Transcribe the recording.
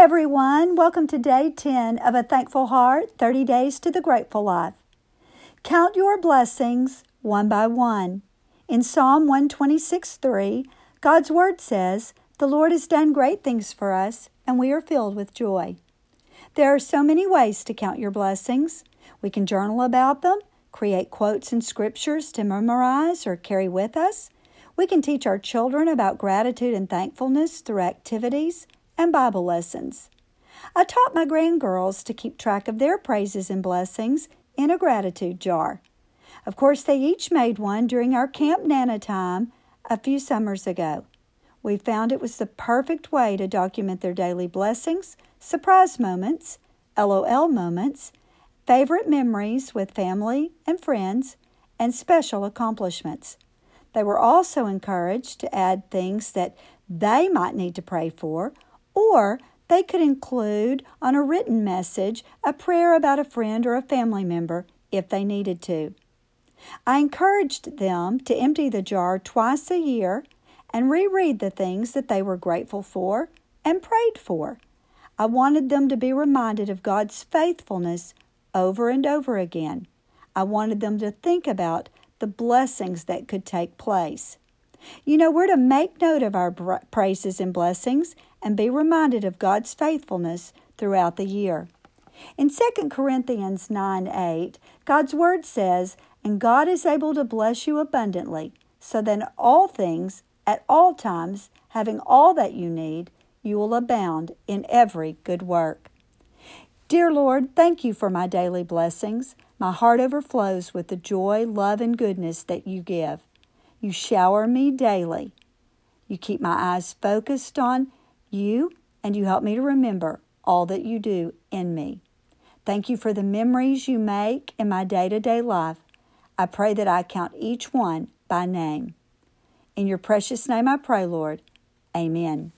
Everyone. Welcome to day 10 of A Thankful Heart 30 Days to the Grateful Life. Count your blessings one by one. In Psalm 126 3, God's Word says, The Lord has done great things for us, and we are filled with joy. There are so many ways to count your blessings. We can journal about them, create quotes and scriptures to memorize or carry with us. We can teach our children about gratitude and thankfulness through activities and Bible lessons. I taught my grandgirls to keep track of their praises and blessings in a gratitude jar. Of course, they each made one during our Camp Nana time a few summers ago. We found it was the perfect way to document their daily blessings, surprise moments, LOL moments, favorite memories with family and friends, and special accomplishments. They were also encouraged to add things that they might need to pray for or they could include on a written message a prayer about a friend or a family member if they needed to. I encouraged them to empty the jar twice a year and reread the things that they were grateful for and prayed for. I wanted them to be reminded of God's faithfulness over and over again. I wanted them to think about the blessings that could take place. You know, we're to make note of our praises and blessings and be reminded of God's faithfulness throughout the year. In 2 Corinthians 9 8, God's Word says, And God is able to bless you abundantly, so that all things, at all times, having all that you need, you will abound in every good work. Dear Lord, thank you for my daily blessings. My heart overflows with the joy, love, and goodness that you give. You shower me daily. You keep my eyes focused on you, and you help me to remember all that you do in me. Thank you for the memories you make in my day to day life. I pray that I count each one by name. In your precious name I pray, Lord. Amen.